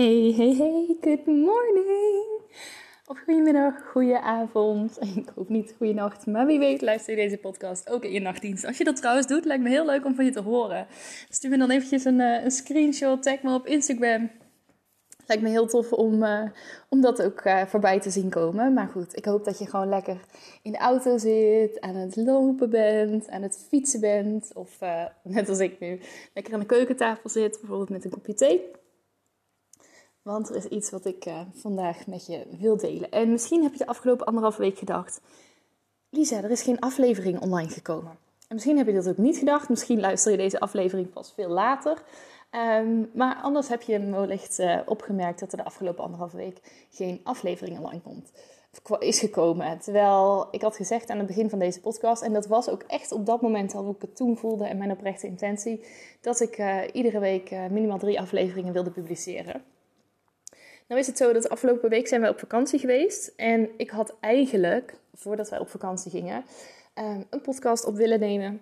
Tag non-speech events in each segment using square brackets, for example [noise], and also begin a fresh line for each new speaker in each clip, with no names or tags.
Hey, hey, hey, good morning. Of goedemiddag, goede avond. [laughs] Ik hoop niet goede nacht, maar wie weet luister je deze podcast ook in je nachtdienst. Als je dat trouwens doet, lijkt me heel leuk om van je te horen. Stuur me dan eventjes een, eh, een screenshot, tag me op Instagram. Lijkt me heel tof om, uh, om dat ook uh, voorbij te zien komen. Maar goed, ik hoop dat je gewoon lekker in de auto zit, aan het lopen bent, aan het fietsen bent. Of net als ik nu, lekker aan de keukentafel zit, bijvoorbeeld met een kopje thee. Want er is iets wat ik vandaag met je wil delen. En misschien heb je de afgelopen anderhalve week gedacht... Lisa, er is geen aflevering online gekomen. En misschien heb je dat ook niet gedacht. Misschien luister je deze aflevering pas veel later... Um, maar anders heb je wellicht uh, opgemerkt dat er de afgelopen anderhalve week geen aflevering online komt. Of is gekomen. Terwijl ik had gezegd aan het begin van deze podcast, en dat was ook echt op dat moment al ik het toen voelde en mijn oprechte intentie, dat ik uh, iedere week minimaal drie afleveringen wilde publiceren. Nou is het zo dat de afgelopen week zijn wij op vakantie geweest. En ik had eigenlijk, voordat wij op vakantie gingen, um, een podcast op willen nemen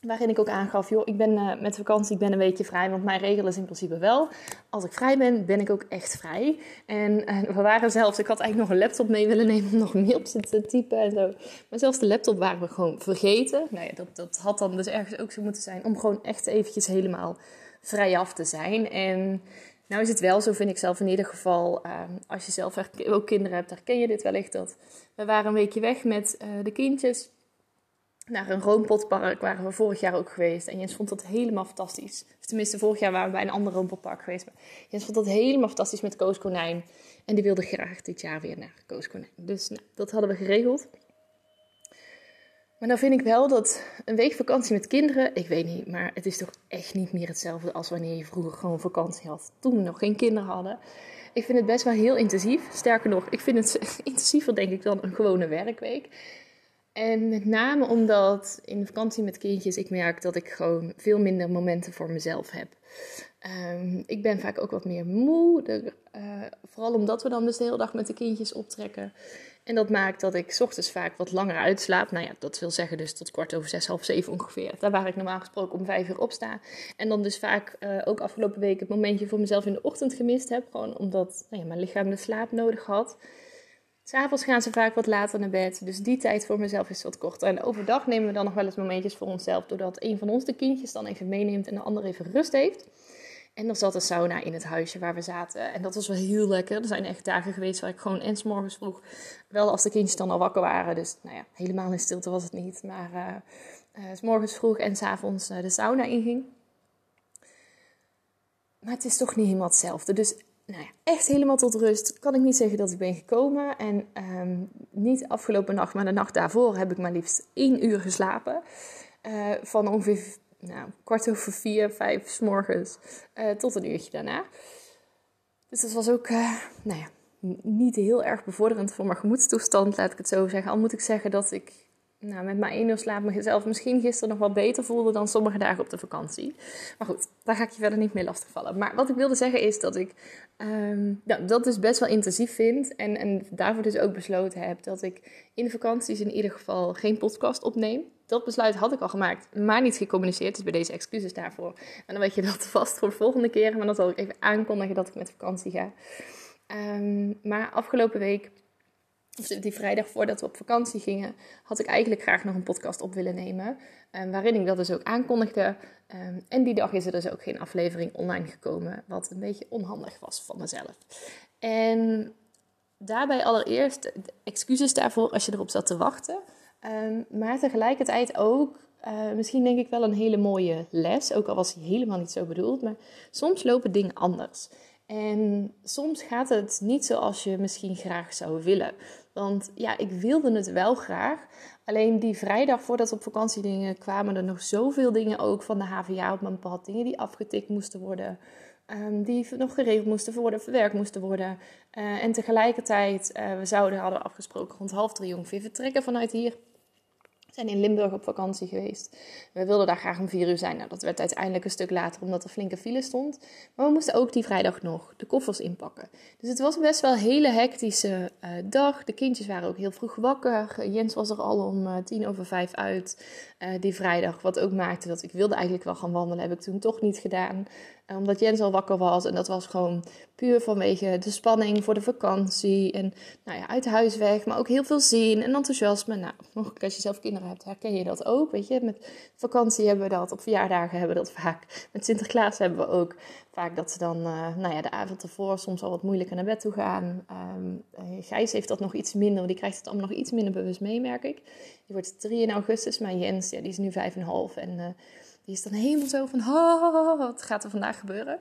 Waarin ik ook aangaf, joh, ik ben uh, met vakantie, ik ben een weekje vrij. Want mijn regel is in principe wel, als ik vrij ben, ben ik ook echt vrij. En uh, we waren zelfs, ik had eigenlijk nog een laptop mee willen nemen om nog mails te typen en zo. Maar zelfs de laptop waren we gewoon vergeten. Nou ja, dat, dat had dan dus ergens ook zo moeten zijn om gewoon echt eventjes helemaal vrij af te zijn. En nou is het wel zo, vind ik zelf in ieder geval, uh, als je zelf ook kinderen hebt, herken je dit wellicht. Dat we waren een weekje weg met de kindjes naar een roompotpark waren we vorig jaar ook geweest. En Jens vond dat helemaal fantastisch. Of tenminste, vorig jaar waren we bij een ander roompotpark geweest. Maar Jens vond dat helemaal fantastisch met Koos Konijn. En die wilde graag dit jaar weer naar Koos Konijn. Dus nou, dat hadden we geregeld. Maar dan vind ik wel dat een week vakantie met kinderen, ik weet niet, maar het is toch echt niet meer hetzelfde als wanneer je vroeger gewoon vakantie had. Toen we nog geen kinderen hadden. Ik vind het best wel heel intensief. Sterker nog, ik vind het [laughs] intensiever denk ik dan een gewone werkweek. En met name omdat in de vakantie met kindjes ik merk dat ik gewoon veel minder momenten voor mezelf heb. Um, ik ben vaak ook wat meer moe. De, uh, vooral omdat we dan dus de hele dag met de kindjes optrekken. En dat maakt dat ik ochtends vaak wat langer uitslaap. Nou ja, dat wil zeggen dus tot kwart over zes, half zeven ongeveer. Daar waar ik normaal gesproken om vijf uur opsta. En dan dus vaak uh, ook afgelopen week het momentje voor mezelf in de ochtend gemist heb. Gewoon omdat nou ja, mijn lichaam de slaap nodig had. S'avonds gaan ze vaak wat later naar bed, dus die tijd voor mezelf is wat korter. En overdag nemen we dan nog wel eens momentjes voor onszelf, doordat een van ons de kindjes dan even meeneemt en de ander even rust heeft. En er zat een sauna in het huisje waar we zaten. En dat was wel heel lekker. Er zijn echt dagen geweest waar ik gewoon en morgens vroeg, wel als de kindjes dan al wakker waren. Dus nou ja, helemaal in stilte was het niet. Maar uh, s morgens vroeg en s avonds uh, de sauna inging. Maar het is toch niet helemaal hetzelfde. Dus nou ja, echt helemaal tot rust kan ik niet zeggen dat ik ben gekomen. En um, niet afgelopen nacht, maar de nacht daarvoor heb ik maar liefst één uur geslapen. Van ongeveer nou, kwart over vier, vijf s morgens uh, tot een uurtje daarna. Dus dat was ook, uh, nou ja, niet heel erg bevorderend voor mijn gemoedstoestand, laat ik het zo zeggen. Al moet ik zeggen dat ik nou, met mijn één uur slaap mezelf misschien gisteren nog wat beter voelde dan sommige dagen op de vakantie. Maar goed, daar ga ik je verder niet mee lastigvallen. Maar wat ik wilde zeggen is dat ik nou, dat dus best wel intensief vind. En, en daarvoor dus ook besloten heb dat ik in de vakanties in ieder geval geen podcast opneem. Dat besluit had ik al gemaakt, maar niet gecommuniceerd. Dus bij deze excuses daarvoor. En dan weet je dat [laughs] vast voor de volgende keer. Maar dan zal ik even aankondigen dat ik met vakantie ga. Um, maar afgelopen week of die vrijdag voordat we op vakantie gingen, had ik eigenlijk graag nog een podcast op willen nemen. Um, waarin ik dat dus ook aankondigde. Ehm, en die dag is er dus ook geen aflevering online gekomen, wat een beetje onhandig was van mezelf. En daarbij allereerst excuses daarvoor als je erop zat te wachten. Um, maar tegelijkertijd ook uh, misschien denk ik wel een hele mooie les, ook al was hij helemaal niet zo bedoeld. Maar soms lopen dingen anders. En soms gaat het niet zoals je misschien graag zou willen. Want ja, ik wilde het wel graag. Alleen die vrijdag voordat we op vakantie gingen, kwamen er nog zoveel dingen ook van de HVA op mijn pad. Dingen die afgetikt moesten worden. Um, die nog geregeld moesten worden, verwerkt moesten worden. Uh, en tegelijkertijd, uh, we zouden, hadden afgesproken rond half drie ongeveer vertrekken vanuit hier zijn in Limburg op vakantie geweest. We wilden daar graag om vier uur zijn. Nou, dat werd uiteindelijk een stuk later omdat er flinke file stond. Maar we moesten ook die vrijdag nog de koffers inpakken. Dus het was best wel een hele hectische uh, dag. De kindjes waren ook heel vroeg wakker. Jens was er al om uh, tien over vijf uit uh, die vrijdag. Wat ook maakte dat ik wilde eigenlijk wel gaan wandelen. Heb ik toen toch niet gedaan. Eh, omdat Jens al wakker was. En dat was gewoon puur vanwege de spanning voor de vakantie. En nou ja, uit huis weg. Maar ook heel veel zin en enthousiasme. Nou, als je zelf kinderen hebt, herken je dat ook. Weet je, met vakantie hebben we dat. Op verjaardagen hebben we dat [laughs] vaak. Met Sinterklaas hebben we ook vaak dat ze dan uh, nou ja, de avond ervoor soms al wat moeilijker naar bed toe gaan. Um, Gijs heeft dat nog iets minder. Want die krijgt het allemaal nog iets minder bewust mee, merk ik. Die wordt 3 in augustus. Maar Jens, ja, die is nu 5,5. En... Uh, die is dan helemaal zo van, wat gaat er vandaag gebeuren?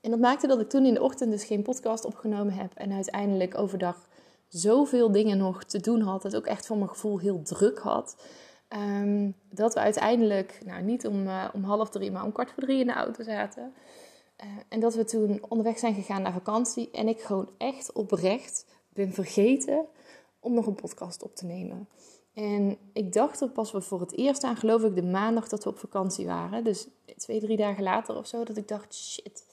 En dat maakte dat ik toen in de ochtend dus geen podcast opgenomen heb. En uiteindelijk overdag zoveel dingen nog te doen had. Het ook echt voor mijn gevoel heel druk had. Ehm, dat we uiteindelijk, nou niet om, uh, om half drie, maar om kwart voor drie in de auto zaten. Uh, en dat we toen onderweg zijn gegaan naar vakantie. En ik gewoon echt oprecht ben vergeten om nog een podcast op te nemen. En ik dacht er pas voor het eerst aan, geloof ik, de maandag dat we op vakantie waren. Dus twee, drie dagen later of zo, dat ik dacht, shit,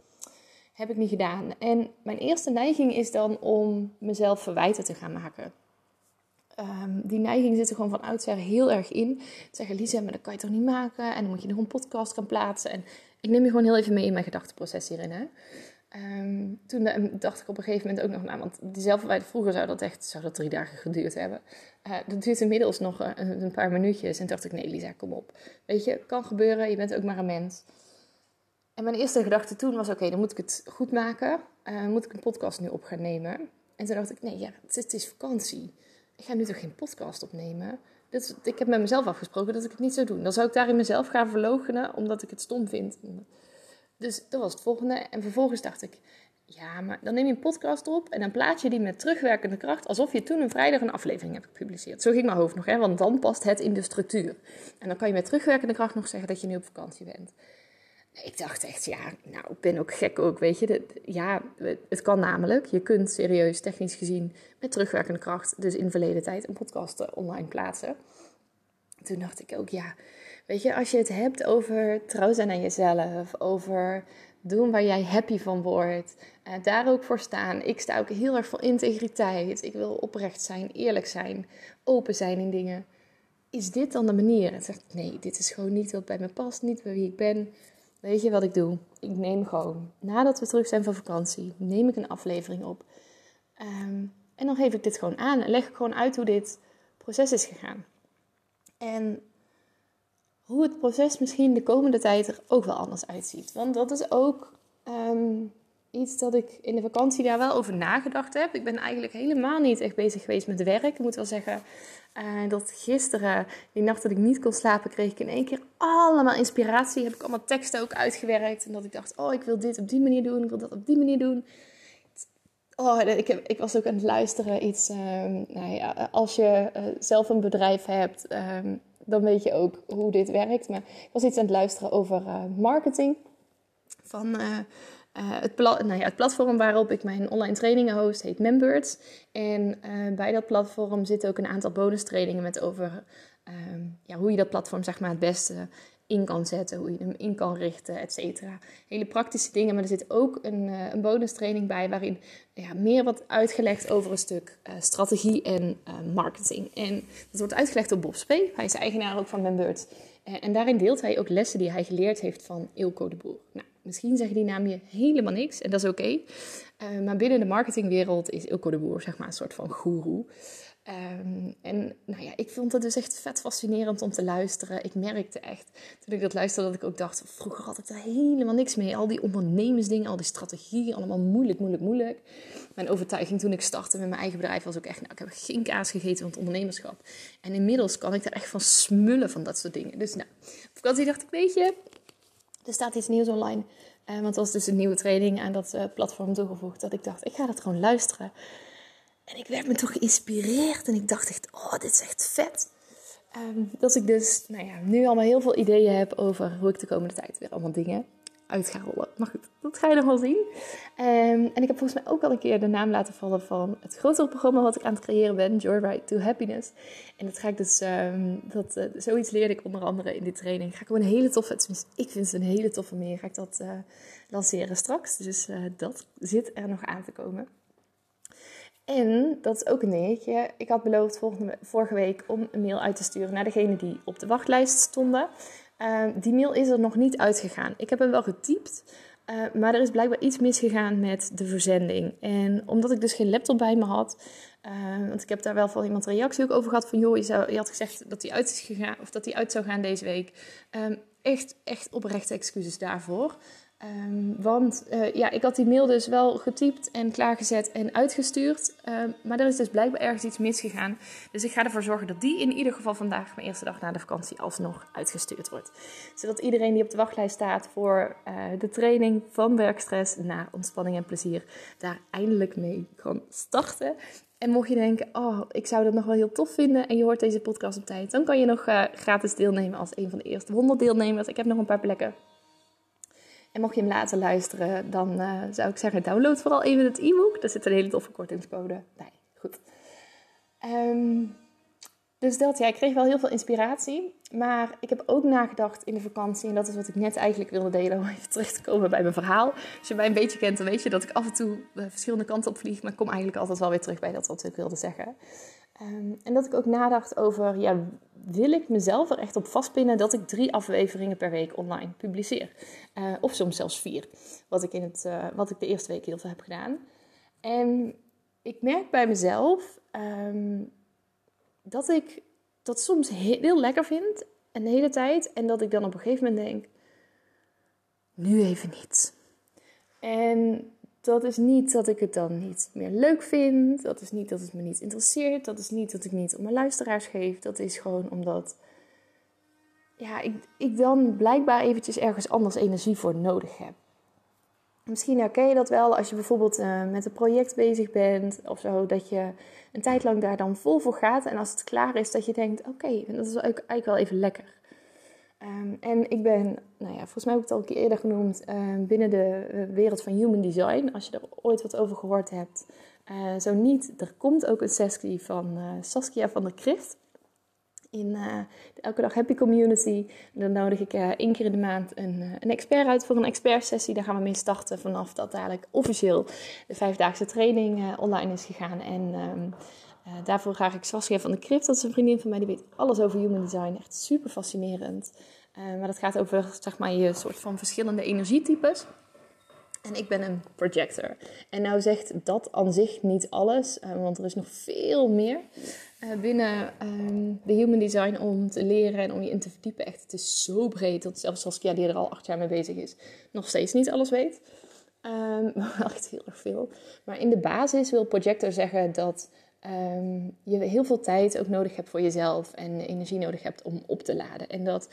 heb ik niet gedaan. En mijn eerste neiging is dan om mezelf verwijten te gaan maken. Um, die neiging zit er gewoon van oudsher heel erg in. Te zeggen, Lisa, maar dat kan je toch niet maken? En dan moet je nog een podcast gaan plaatsen. En ik neem je gewoon heel even mee in mijn gedachteproces hierin. Hè? Um, toen dacht ik op een gegeven moment ook nog, nou, want diezelfde vroeger zou dat echt zou dat drie dagen geduurd hebben. Uh, dat duurt inmiddels nog een, een, paar minuutjes. En dacht ik, nee Lisa, kom op. Weet je, kan gebeuren, je bent ook maar een mens. En mijn eerste gedachte toen was, oké, dan moet ik het goed maken. Uh, moet ik een podcast nu op gaan nemen? En toen dacht ik, nee, ja, het is, vakantie. Ik ga nu toch geen podcast opnemen? Dat, ik heb met mezelf afgesproken dat ik het niet zou doen. Dan zou ik daarin mezelf gaan verloochenen, omdat ik het stom vind. Dus dat was het volgende. En vervolgens dacht ik, ja, maar dan neem je een podcast op en dan plaats je die met terugwerkende kracht alsof je toen een vrijdag een aflevering hebt gepubliceerd. Zo ging mijn hoofd nog, hè, want dan past het in de structuur. En dan kan je met terugwerkende kracht nog zeggen dat je nu op vakantie bent. Ik dacht echt, ja, nou, ik ben ook gek ook, weet je. ja, het kan namelijk. Je kunt serieus, technisch gezien, met terugwerkende kracht, dus in verleden tijd, een podcast eh, online plaatsen. Toen dacht ik ook, ja, Weet je, als je het hebt over trouw zijn aan jezelf, over doen waar jij happy van wordt, uh, daar ook voor staan. Ik sta ook heel erg voor integriteit. Ik wil oprecht zijn, eerlijk zijn, open zijn in dingen. Is dit dan de manier? En zegt nee, dit is gewoon niet wat bij me past, niet bij wie ik ben. Weet je wat ik doe? Ik neem gewoon, nadat we terug zijn van vakantie, neem ik een aflevering op. Ehm, en dan geef ik dit gewoon aan en leg ik gewoon uit hoe dit proces is gegaan. En hoe het proces misschien de komende tijd er ook wel anders uitziet. Want dat is ook ehm, iets dat ik in de vakantie daar wel over nagedacht heb. Ik ben eigenlijk helemaal niet echt bezig geweest met werk. Ik moet wel zeggen uh, dat gisteren, die nacht dat ik niet kon slapen, kreeg ik in één keer allemaal inspiratie. Heb ik allemaal teksten ook uitgewerkt. En dat ik dacht, oh, ik wil dit op die manier doen, ik wil dat op die manier doen. Oh, ik, heb, ik was ook aan het luisteren. Iets, um, nou ja, als je uh, zelf een bedrijf hebt, um, dan weet je ook hoe dit werkt. Maar ik was iets aan het luisteren over uh, marketing. Van uh, uh, het, nou ja, het, platform waarop ik mijn online trainingen host heet Membirds. En bij dat platform zitten ook een aantal bonus trainingen met over ehm, ja, hoe je dat platform zeg maar, het beste in kan zetten, hoe je hem in kan richten, et cetera. Hele praktische dingen, maar er zit ook een, uh, een bonus training bij waarin ja, meer wordt uitgelegd over een stuk uh, strategie en uh, marketing. En dat wordt uitgelegd door Bob Spee, hij is eigenaar ook van Membirds. en daarin deelt hij ook lessen die hij geleerd heeft van Ilko de Boer. Nou, misschien zeggen die naam je helemaal niks en dat is oké. maar binnen de marketingwereld is Ilko de Boer zeg maar een soort van goeroe. Um, en nou ja, ik vond het dus echt vet fascinerend om te luisteren. Ik merkte echt, toen ik dat luisterde, dat ik ook dacht... vroeger had ik daar helemaal niks mee. Al die ondernemersdingen, al die strategieën, allemaal moeilijk, moeilijk, moeilijk. Mijn overtuiging toen ik startte met mijn eigen bedrijf was ook echt... Nou, ik heb geen kaas gegeten van het ondernemerschap. En inmiddels kan ik daar echt van smullen van dat soort dingen. Dus nou, op vakantie dacht ik, weet je... Er staat iets nieuws online. Uh, want er was dus een nieuwe training aan dat uh, platform toegevoegd. Dat ik dacht, ik ga dat gewoon luisteren. En ik werd me toch geïnspireerd en ik dacht echt, oh, dit is echt vet. Um, dat ik dus nou ja, nu allemaal heel veel ideeën heb over hoe ik de komende tijd weer allemaal dingen uit ga rollen. Maar goed, dat ga je nog wel zien. Um, en ik heb volgens mij ook al een keer de naam laten vallen van het grotere programma wat ik aan het creëren ben, Joyride to Happiness. En dat ga ik dus, um, dat, uh, zoiets leerde ik onder andere in die training. Ga ik gewoon een hele toffe, tenminste ik vind het een hele toffe meer, ga ik dat uh, lanceren straks. Dus uh, dat zit er nog aan te komen. En dat is ook een dingetje. Ik had beloofd vorige week om een mail uit te sturen naar degene die op de wachtlijst stonden. Ehm, die mail is er nog niet uitgegaan. Ik heb hem wel getypt, uh, maar er is blijkbaar iets misgegaan met de verzending. En omdat ik dus geen laptop bij me had, uh, want ik heb daar wel van iemand reactie ook over gehad van joh, je, zou, je had gezegd dat hij uit is gegaan of dat hij uit zou gaan deze week. Um, echt, echt oprechte excuses daarvoor. Um, want uh, ja, ik had die mail dus wel getypt en klaargezet en uitgestuurd. Um, maar er is dus blijkbaar ergens iets misgegaan. Dus ik ga ervoor zorgen dat die in ieder geval vandaag, mijn eerste dag na de vakantie, alsnog uitgestuurd wordt. Zodat iedereen die op de wachtlijst staat voor uh, de training van werkstress naar ontspanning en plezier, daar eindelijk mee kan starten. En mocht je denken, oh, ik zou dat nog wel heel tof vinden en je hoort deze podcast op tijd, dan kan je nog uh, gratis deelnemen als een van de eerste 100 deelnemers. Ik heb nog een paar plekken. En mocht je hem laten luisteren, dan uh, zou ik zeggen, download vooral even het e-book. Daar zit een hele toffe kortingscode bij. Goed. Um, dus dat, ja, ik kreeg wel heel veel inspiratie. Maar ik heb ook nagedacht in de vakantie. En dat is wat ik net eigenlijk wilde delen. Om even terug te komen bij mijn verhaal. Als je mij een beetje kent, dan weet je dat ik af en toe verschillende kanten op vlieg. Maar ik kom eigenlijk altijd wel weer terug bij dat wat ik wilde zeggen. Um, en dat ik ook nadacht over, ja, wil ik mezelf er echt op vastpinnen dat ik drie afleveringen per week online publiceer? Uh, of soms zelfs vier, wat ik, in het, uh, wat ik de eerste week heel veel heb gedaan. En ik merk bij mezelf um, dat ik dat soms heel lekker vind en de hele tijd. En dat ik dan op een gegeven moment denk, nu even niet. En dat is niet dat ik het dan niet meer leuk vind. Dat is niet dat het me niet interesseert. Dat is niet dat ik niet om mijn luisteraars geef. Dat is gewoon omdat ja, ik, ik dan blijkbaar eventjes ergens anders energie voor nodig heb. Misschien herken je dat wel als je bijvoorbeeld uh, met een project bezig bent of zo, dat je een tijd lang daar dan vol voor gaat. En als het klaar is, dat je denkt: oké, okay, dat is eigenlijk wel even lekker. Um, en ik ben, nou ja, volgens mij heb ik het al een keer eerder genoemd, uh, binnen de uh, wereld van human design. Als je er ooit wat over gehoord hebt. Uh, zo niet, er komt ook een sessie van Saskia van der Krift. In de Elke Dag Happy Community. Dan nodig ik één keer in de maand een, een expert uit voor een expertsessie. Daar gaan we mee starten vanaf dat dadelijk officieel de vijfdaagse training online is gegaan. En uh, daarvoor graag ik Saskia van de Crypt. Dat is een vriendin van mij, die weet alles over human design. Echt super fascinerend. Maar dat gaat over zeg maar, je soort van verschillende energietypes. En ik ben een projector. En nou zegt dat aan zich niet alles, uh, want er is nog veel meer binnen um, de human design om te leren en om je in te verdiepen. Echt, het is zo breed dat zelfs Saskia, die er al acht jaar mee bezig is, nog steeds niet alles weet. [laughs] Um, echt heel erg veel. Maar in de basis wil projector zeggen dat um, je heel veel tijd ook nodig hebt voor jezelf en energie nodig hebt om op te laden. En dat,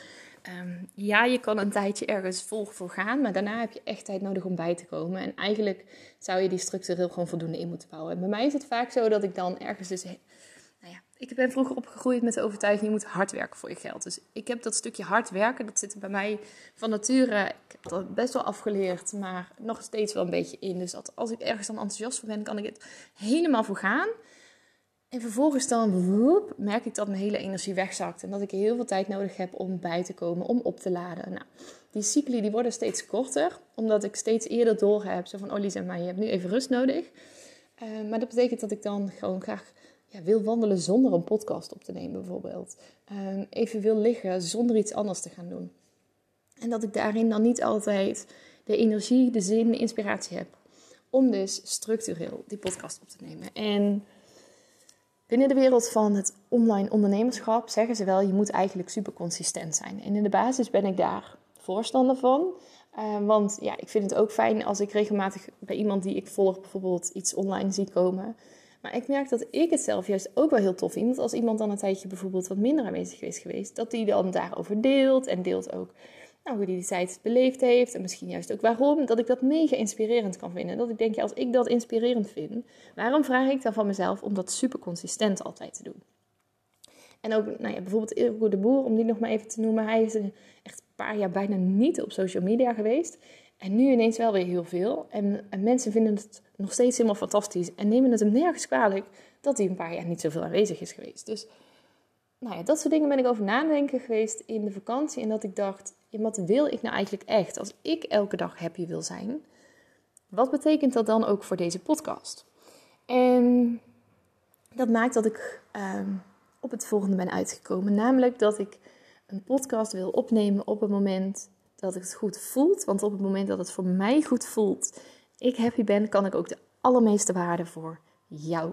um, ja, je kan een tijdje ergens vol voor gaan, maar daarna heb je echt tijd nodig om bij te komen. En eigenlijk zou je die structureel gewoon voldoende in moeten bouwen. En bij mij is het vaak zo dat ik dan ergens dus. Nou ja, ik ben vroeger opgegroeid met de overtuiging: je moet hard werken voor je geld. Dus ik heb dat stukje hard werken, dat zit bij mij van nature. Ik heb dat best wel afgeleerd, maar nog steeds wel een beetje in. Dus dat als ik ergens dan enthousiast voor ben, kan ik het helemaal voor gaan. En vervolgens dan merk ik dat mijn hele energie wegzakt. En dat ik heel veel tijd nodig heb om bij te komen, om op te laden. Nou, die cycli die worden steeds korter. Omdat ik steeds eerder door heb. Zo van, oh Lisa, maar je hebt nu even rust nodig. Uh, maar dat betekent dat ik dan gewoon graag ja, wil wandelen zonder een podcast op te nemen bijvoorbeeld. Uh, even wil liggen zonder iets anders te gaan doen. En dat ik daarin dan niet altijd de energie, de zin, de inspiratie heb om dus structureel die podcast op te nemen. En binnen de wereld van het online ondernemerschap zeggen ze wel, je moet eigenlijk super consistent zijn. En in de basis ben ik daar voorstander van. Uh, want ja, ik vind het ook fijn als ik regelmatig bij iemand die ik volg bijvoorbeeld iets online zie komen. Maar ik merk dat ik het zelf juist ook wel heel tof vind. Als iemand dan een tijdje bijvoorbeeld wat minder aanwezig is geweest. Dat die dan daarover deelt. En deelt ook nou, hoe die die tijd beleefd heeft. En misschien juist ook waarom. Dat ik dat mega inspirerend kan vinden. Dat ik denk, ja, als ik dat inspirerend vind. Waarom vraag ik dan van mezelf om dat super consistent altijd te doen? En ook nou ja, bijvoorbeeld de Boer, om die nog maar even te noemen. Hij is echt een paar jaar bijna niet op social media geweest. En nu ineens wel weer heel veel. En, en, mensen vinden het nog steeds helemaal fantastisch. En nemen het hem nergens kwalijk dat hij een paar jaar niet zoveel aanwezig is geweest. Dus nou ja, dat soort dingen ben ik over nadenken geweest in de vakantie. En dat ik dacht, wat wil ik nou eigenlijk echt? Als ik elke dag happy wil zijn, wat betekent dat dan ook voor deze podcast? En dat maakt dat ik ehm, op het volgende ben uitgekomen. Namelijk dat ik een podcast wil opnemen op het moment dat ik het goed voelt. Want op het moment dat het voor mij goed voelt, ik happy ben, kan ik ook de allermeeste waarde voor jou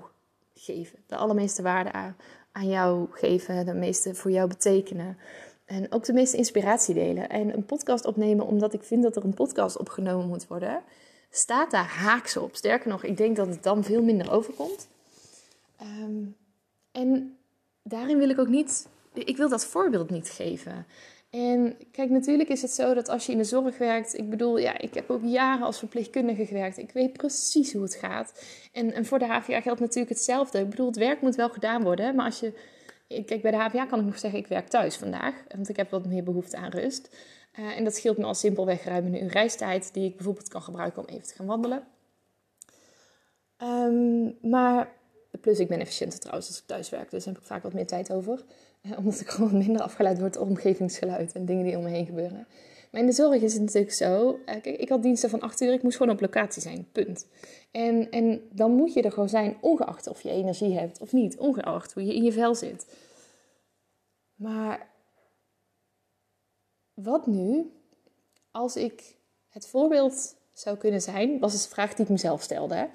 geven. De allermeeste waarde aan, aan jou geven, de meeste voor jou betekenen. En ook de meeste inspiratie delen. En een podcast opnemen omdat ik vind dat er een podcast opgenomen moet worden, staat daar haaks op. Sterker nog, ik denk dat het dan veel minder overkomt. Ehm, en daarin wil ik ook niet, ik wil dat voorbeeld niet geven. En kijk, natuurlijk is het zo dat als je in de zorg werkt, ik bedoel, ja, ik heb ook jaren als verpleegkundige gewerkt. Ik weet precies hoe het gaat. En, en voor de HVA geldt natuurlijk hetzelfde. Ik bedoel, het werk moet wel gedaan worden, maar als je, kijk, bij de HVA kan ik nog zeggen, ik werk thuis vandaag, want ik heb wat meer behoefte aan rust. Uh, en dat scheelt me al simpelweg ruim een reistijd, die ik bijvoorbeeld kan gebruiken om even te gaan wandelen. Um, maar Plus ik ben efficiënter trouwens als ik thuis werk, dus heb ik vaak wat meer tijd over. [laughs] Omdat ik gewoon minder afgeleid word door omgevingsgeluid en dingen die om me heen gebeuren. Maar in de zorg is het natuurlijk zo. Eh, ik had diensten van 8 uur, ik moest gewoon op locatie zijn, punt. En, en dan moet je er gewoon zijn, ongeacht of je energie hebt of niet, ongeacht hoe je in je vel zit. Maar wat nu als ik het voorbeeld zou kunnen zijn, was een vraag die ik mezelf stelde.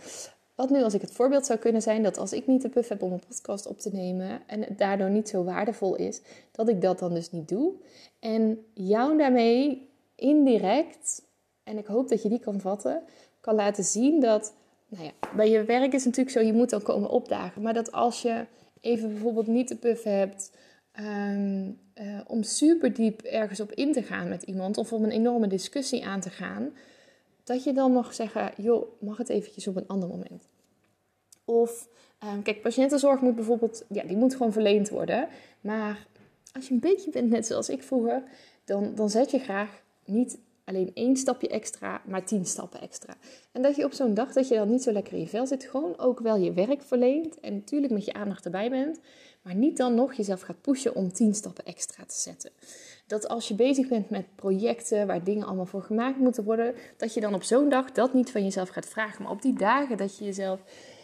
Wat nu als ik het voorbeeld zou kunnen zijn dat als ik niet de puff heb om een podcast op te nemen en het daardoor niet zo waardevol is, dat ik dat dan dus niet doe. En jou daarmee indirect, en ik hoop dat je die kan vatten, kan laten zien dat, nou ja, bij je werk is natuurlijk zo, je moet dan komen opdagen. Maar dat als je even bijvoorbeeld niet de puff hebt um, uh, om super diep ergens op in te gaan met iemand of om een enorme discussie aan te gaan, dat je dan mag zeggen, joh, mag het eventjes op een ander moment. Of, um, kijk, patiëntenzorg moet bijvoorbeeld, ja, die moet gewoon verleend worden. Maar als je een beetje bent net zoals ik vroeger, dan, dan zet je graag niet alleen één stapje extra, maar tien stappen extra. En dat je op zo'n dag dat je dan niet zo lekker in je vel zit, gewoon ook wel je werk verleent. En natuurlijk met je aandacht erbij bent, maar niet dan nog jezelf gaat pushen om tien stappen extra te zetten dat als je bezig bent met projecten waar dingen allemaal voor gemaakt moeten worden, dat je dan op zo'n dag dat niet van jezelf gaat vragen. Maar op die dagen dat je jezelf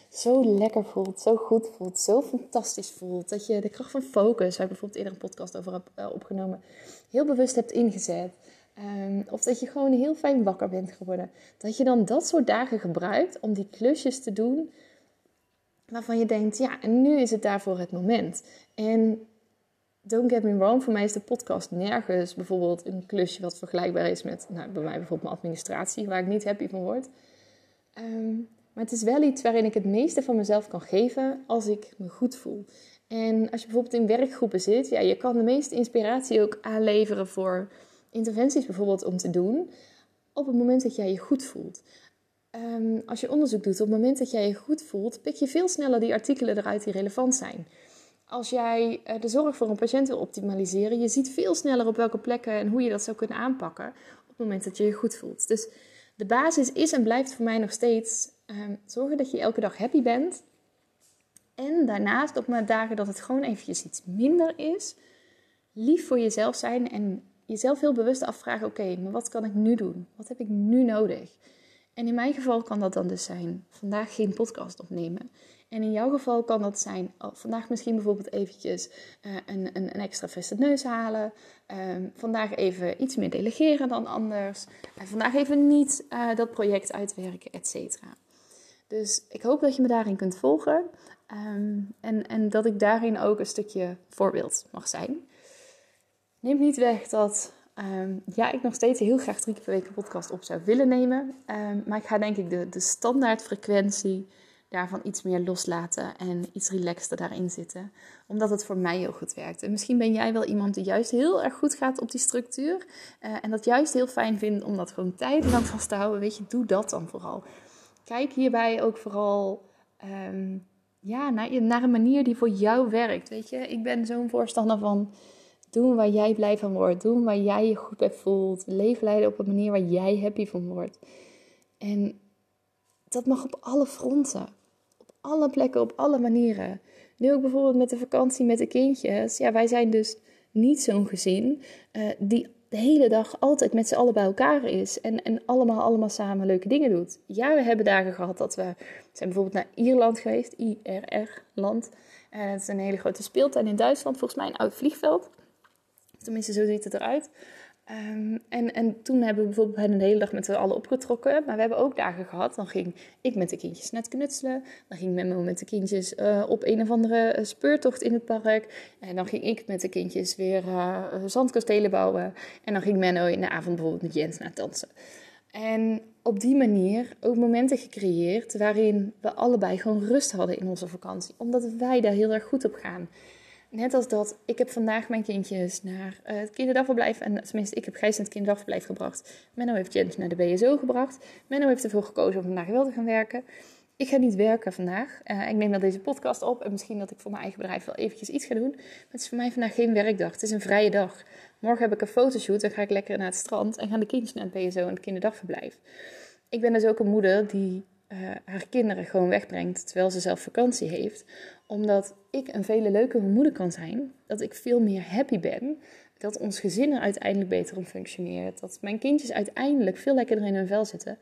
zo lekker voelt, zo goed voelt, zo fantastisch voelt, dat je de kracht van focus, waar ik bijvoorbeeld eerder een podcast over heb uh, opgenomen, heel bewust hebt ingezet. Um, of dat je gewoon heel fijn wakker bent geworden. Dat je dan dat soort dagen gebruikt om die klusjes te doen waarvan je denkt, ja, en nu is het daarvoor het moment. En don't get me wrong, voor mij is de podcast nergens bijvoorbeeld een klusje wat vergelijkbaar is met, nou, bij mij bijvoorbeeld mijn administratie, waar ik niet happy van word. Ehm, maar het is wel iets waarin ik het meeste van mezelf kan geven als ik me goed voel. En als je bijvoorbeeld in werkgroepen zit, ja, je kan de meeste inspiratie ook aanleveren voor interventies bijvoorbeeld om te doen op het moment dat jij je goed voelt. Ehm, als je onderzoek doet, op het moment dat jij je goed voelt, pik je veel sneller die artikelen eruit die relevant zijn als jij eh, de zorg voor een patiënt wil optimaliseren, je ziet veel sneller op welke plekken en hoe je dat zou kunnen aanpakken op het moment dat je je goed voelt. Dus de basis is en blijft voor mij nog steeds ehm, zorgen dat je elke dag happy bent. En daarnaast op mijn dagen dat het gewoon eventjes iets minder is, lief voor jezelf zijn en jezelf heel bewust afvragen: oké, maar wat kan ik nu doen? Wat heb ik nu nodig? En in mijn geval kan dat dan dus zijn: vandaag geen podcast opnemen. En in jouw geval kan dat zijn, oh, vandaag misschien bijvoorbeeld eventjes uh, een, een, een, extra veste neus halen. Um, vandaag even iets meer delegeren dan anders. En vandaag even niet uh, dat project uitwerken, et cetera. Dus ik hoop dat je me daarin kunt volgen. Um, en, en dat ik daarin ook een stukje voorbeeld mag zijn. Neem niet weg dat um, ja, ik nog steeds heel graag drie keer per week een podcast op zou willen nemen. Maar ik ga denk ik de, de standaardfrequentie daarvan iets meer loslaten en iets relaxter daarin zitten. Omdat het voor mij heel goed werkt. En misschien ben jij wel iemand die juist heel erg goed gaat op die structuur. Uh, en dat juist heel fijn vindt om dat gewoon tijdenlang vast te houden. Weet je, doe dat dan vooral. Kijk hierbij ook vooral um, ja, naar, naar een manier die voor jou werkt. Weet je, ik ben zo'n voorstander van doen waar jij blij van wordt. Doen waar jij je goed bij voelt. Leven leiden op een manier waar jij happy van wordt. En dat mag op alle fronten. Alle plekken, op alle manieren. Nu ook bijvoorbeeld met de vakantie met de kindjes. Ja, wij zijn dus niet zo'n gezin uh, die de hele dag altijd met z'n allen bij elkaar is. En, en allemaal, allemaal samen leuke dingen doet. Ja, we hebben dagen gehad dat we zijn bijvoorbeeld naar Ierland geweest. IRR-land. En het is een hele grote speeltuin in Duitsland. Volgens mij een oud vliegveld. Tenminste, zo ziet het eruit. Um, en, en toen hebben we bijvoorbeeld een hele dag met z'n allen opgetrokken. Maar we hebben ook dagen gehad. Dan ging ik met de kindjes net knutselen. Dan ging Memo met de kindjes uh, op een of andere eh, speurtocht in het park. En dan ging ik met de kindjes weer uh, zandkastelen bouwen. En dan ging Menno in de avond bijvoorbeeld met Jens naar dansen. En op die manier ook momenten gecreëerd waarin we allebei gewoon rust hadden in onze vakantie. Omdat wij daar heel erg goed op gaan. Net als dat, ik heb vandaag mijn kindjes naar uh, het kinderdagverblijf, en tenminste, ik heb Gijs in het kinderdagverblijf gebracht. Menno heeft Jens naar de BSO gebracht. Menno heeft ervoor gekozen om vandaag wel te gaan werken. Ik ga niet werken vandaag. Uh, ik neem dan deze podcast op en misschien dat ik voor mijn eigen bedrijf wel eventjes iets ga doen. Maar het is voor mij vandaag geen werkdag. Het is een vrije dag. Morgen heb ik een fotoshoot, dan ga ik lekker naar het strand en gaan de kindjes naar het BSO en het kinderdagverblijf. Ik ben dus ook een moeder die uh, haar kinderen gewoon wegbrengt terwijl ze zelf vakantie heeft. Omdat ik een vele leukere moeder kan zijn. Dat ik veel meer happy ben. Dat ons gezin er uiteindelijk beter om functioneert. Dat mijn kindjes uiteindelijk veel lekkerder in hun vel zitten.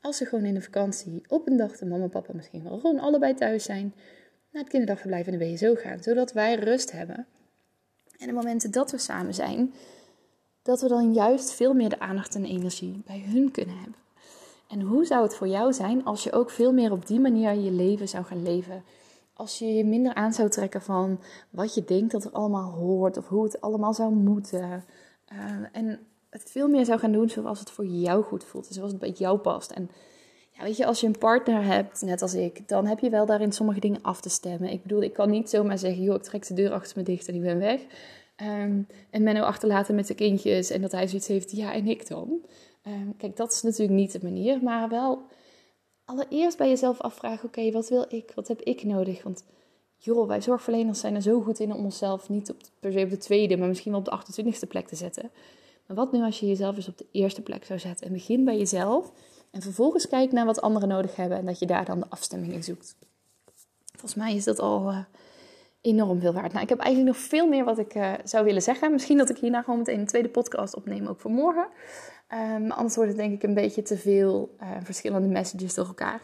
Als ze gewoon in de vakantie op een dag de mama en papa misschien wel gewoon allebei thuis zijn. Naar het kinderdagverblijf in de BSO gaan. Zodat wij rust hebben. En de momenten dat we samen zijn. Dat we dan juist veel meer de aandacht en energie bij hun kunnen hebben. En hoe zou het voor jou zijn als je ook veel meer op die manier je leven zou gaan leven? Als je je minder aan zou trekken van wat je denkt dat er allemaal hoort of hoe het allemaal zou moeten. Uh, en het veel meer zou gaan doen zoals het voor jou goed voelt zoals het bij jou past. En ja, weet je, als je een partner hebt, net als ik, dan heb je wel daarin sommige dingen af te stemmen. Ik bedoel, ik kan niet zomaar zeggen, joh, ik trek de deur achter me dicht en ik ben weg. Um, en Menno achterlaten met de kindjes en dat hij zoiets heeft, ja, en ik dan? Um, kijk, dat is natuurlijk niet de manier, maar wel allereerst bij jezelf afvragen: oké, wat wil ik? Wat heb ik nodig? Want joh, wij zorgverleners zijn er zo goed in om onszelf niet op, per se op de tweede, maar misschien wel op de 28e plek te zetten. Maar wat nu als je jezelf eens op de eerste plek zou zetten? En begin bij jezelf en vervolgens kijk naar wat anderen nodig hebben en dat je daar dan de afstemming in zoekt. Volgens mij is dat al uh, enorm veel waard. Nou, ik heb eigenlijk nog veel meer wat ik uh, zou willen zeggen. Misschien dat ik hierna gewoon meteen een tweede podcast opneem, ook voor morgen. Um, anders wordt het denk ik een beetje te veel uh, verschillende messages door elkaar.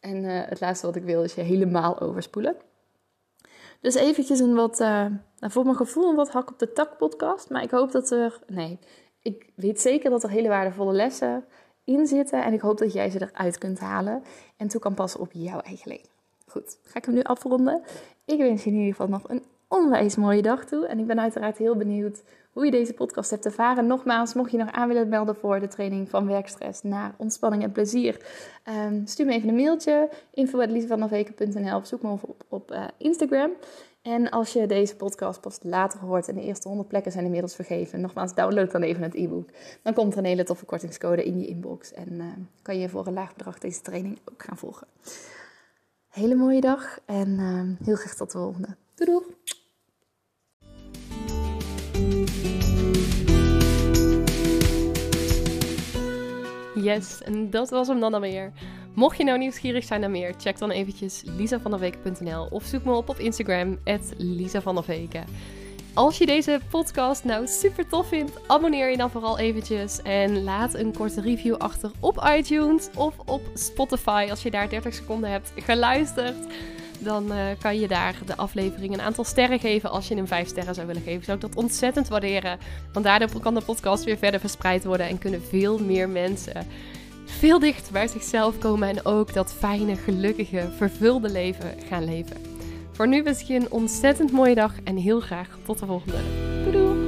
En uh, het laatste wat ik wil is je helemaal overspoelen. Dus eventjes een wat, uh, voor mijn gevoel een wat hak op de tak podcast. Maar ik hoop dat er, nee, ik weet zeker dat er hele waardevolle lessen in zitten. En ik hoop dat jij ze eruit kunt halen en toe kan passen op jouw eigen leven. Goed, ga ik hem nu afronden. Ik wens je in ieder geval nog een onwijs mooie dag toe. En ik ben uiteraard heel benieuwd hoe je deze podcast hebt ervaren. Nogmaals, mocht je nog aan willen melden voor de training van werkstress naar ontspanning en plezier, um, stuur me even een mailtje. info.liesevandaveken.nl of zoek me op, op uh, Instagram. En als je deze podcast pas later hoort en de eerste 100 plekken zijn inmiddels vergeven, nogmaals, download dan even het e-book. Dan komt er een hele toffe kortingscode in je inbox en uh, kan je voor een laag bedrag deze training ook gaan volgen. Hele mooie dag en uh, heel graag tot de volgende. Doei doei!
Yes, en dat was hem dan alweer. Mocht je nou nieuwsgierig zijn naar meer, check dan eventjes lisavanderweken.nl of zoek me op op Instagram, @lisavanderweken. Als je deze podcast nou super tof vindt, abonneer je dan vooral eventjes en laat een korte review achter op iTunes of op Spotify als je daar 30 seconden hebt geluisterd. Dan uh, kan je daar de aflevering een aantal sterren geven. Als je hem vijf sterren zou willen geven, zou ik dat ontzettend waarderen. Want daardoor kan de podcast weer verder verspreid worden en kunnen veel meer mensen veel dichter bij zichzelf komen en ook dat fijne, gelukkige, vervulde leven gaan leven. Voor nu wens ik je een ontzettend mooie dag en heel graag tot de volgende. Doei doei!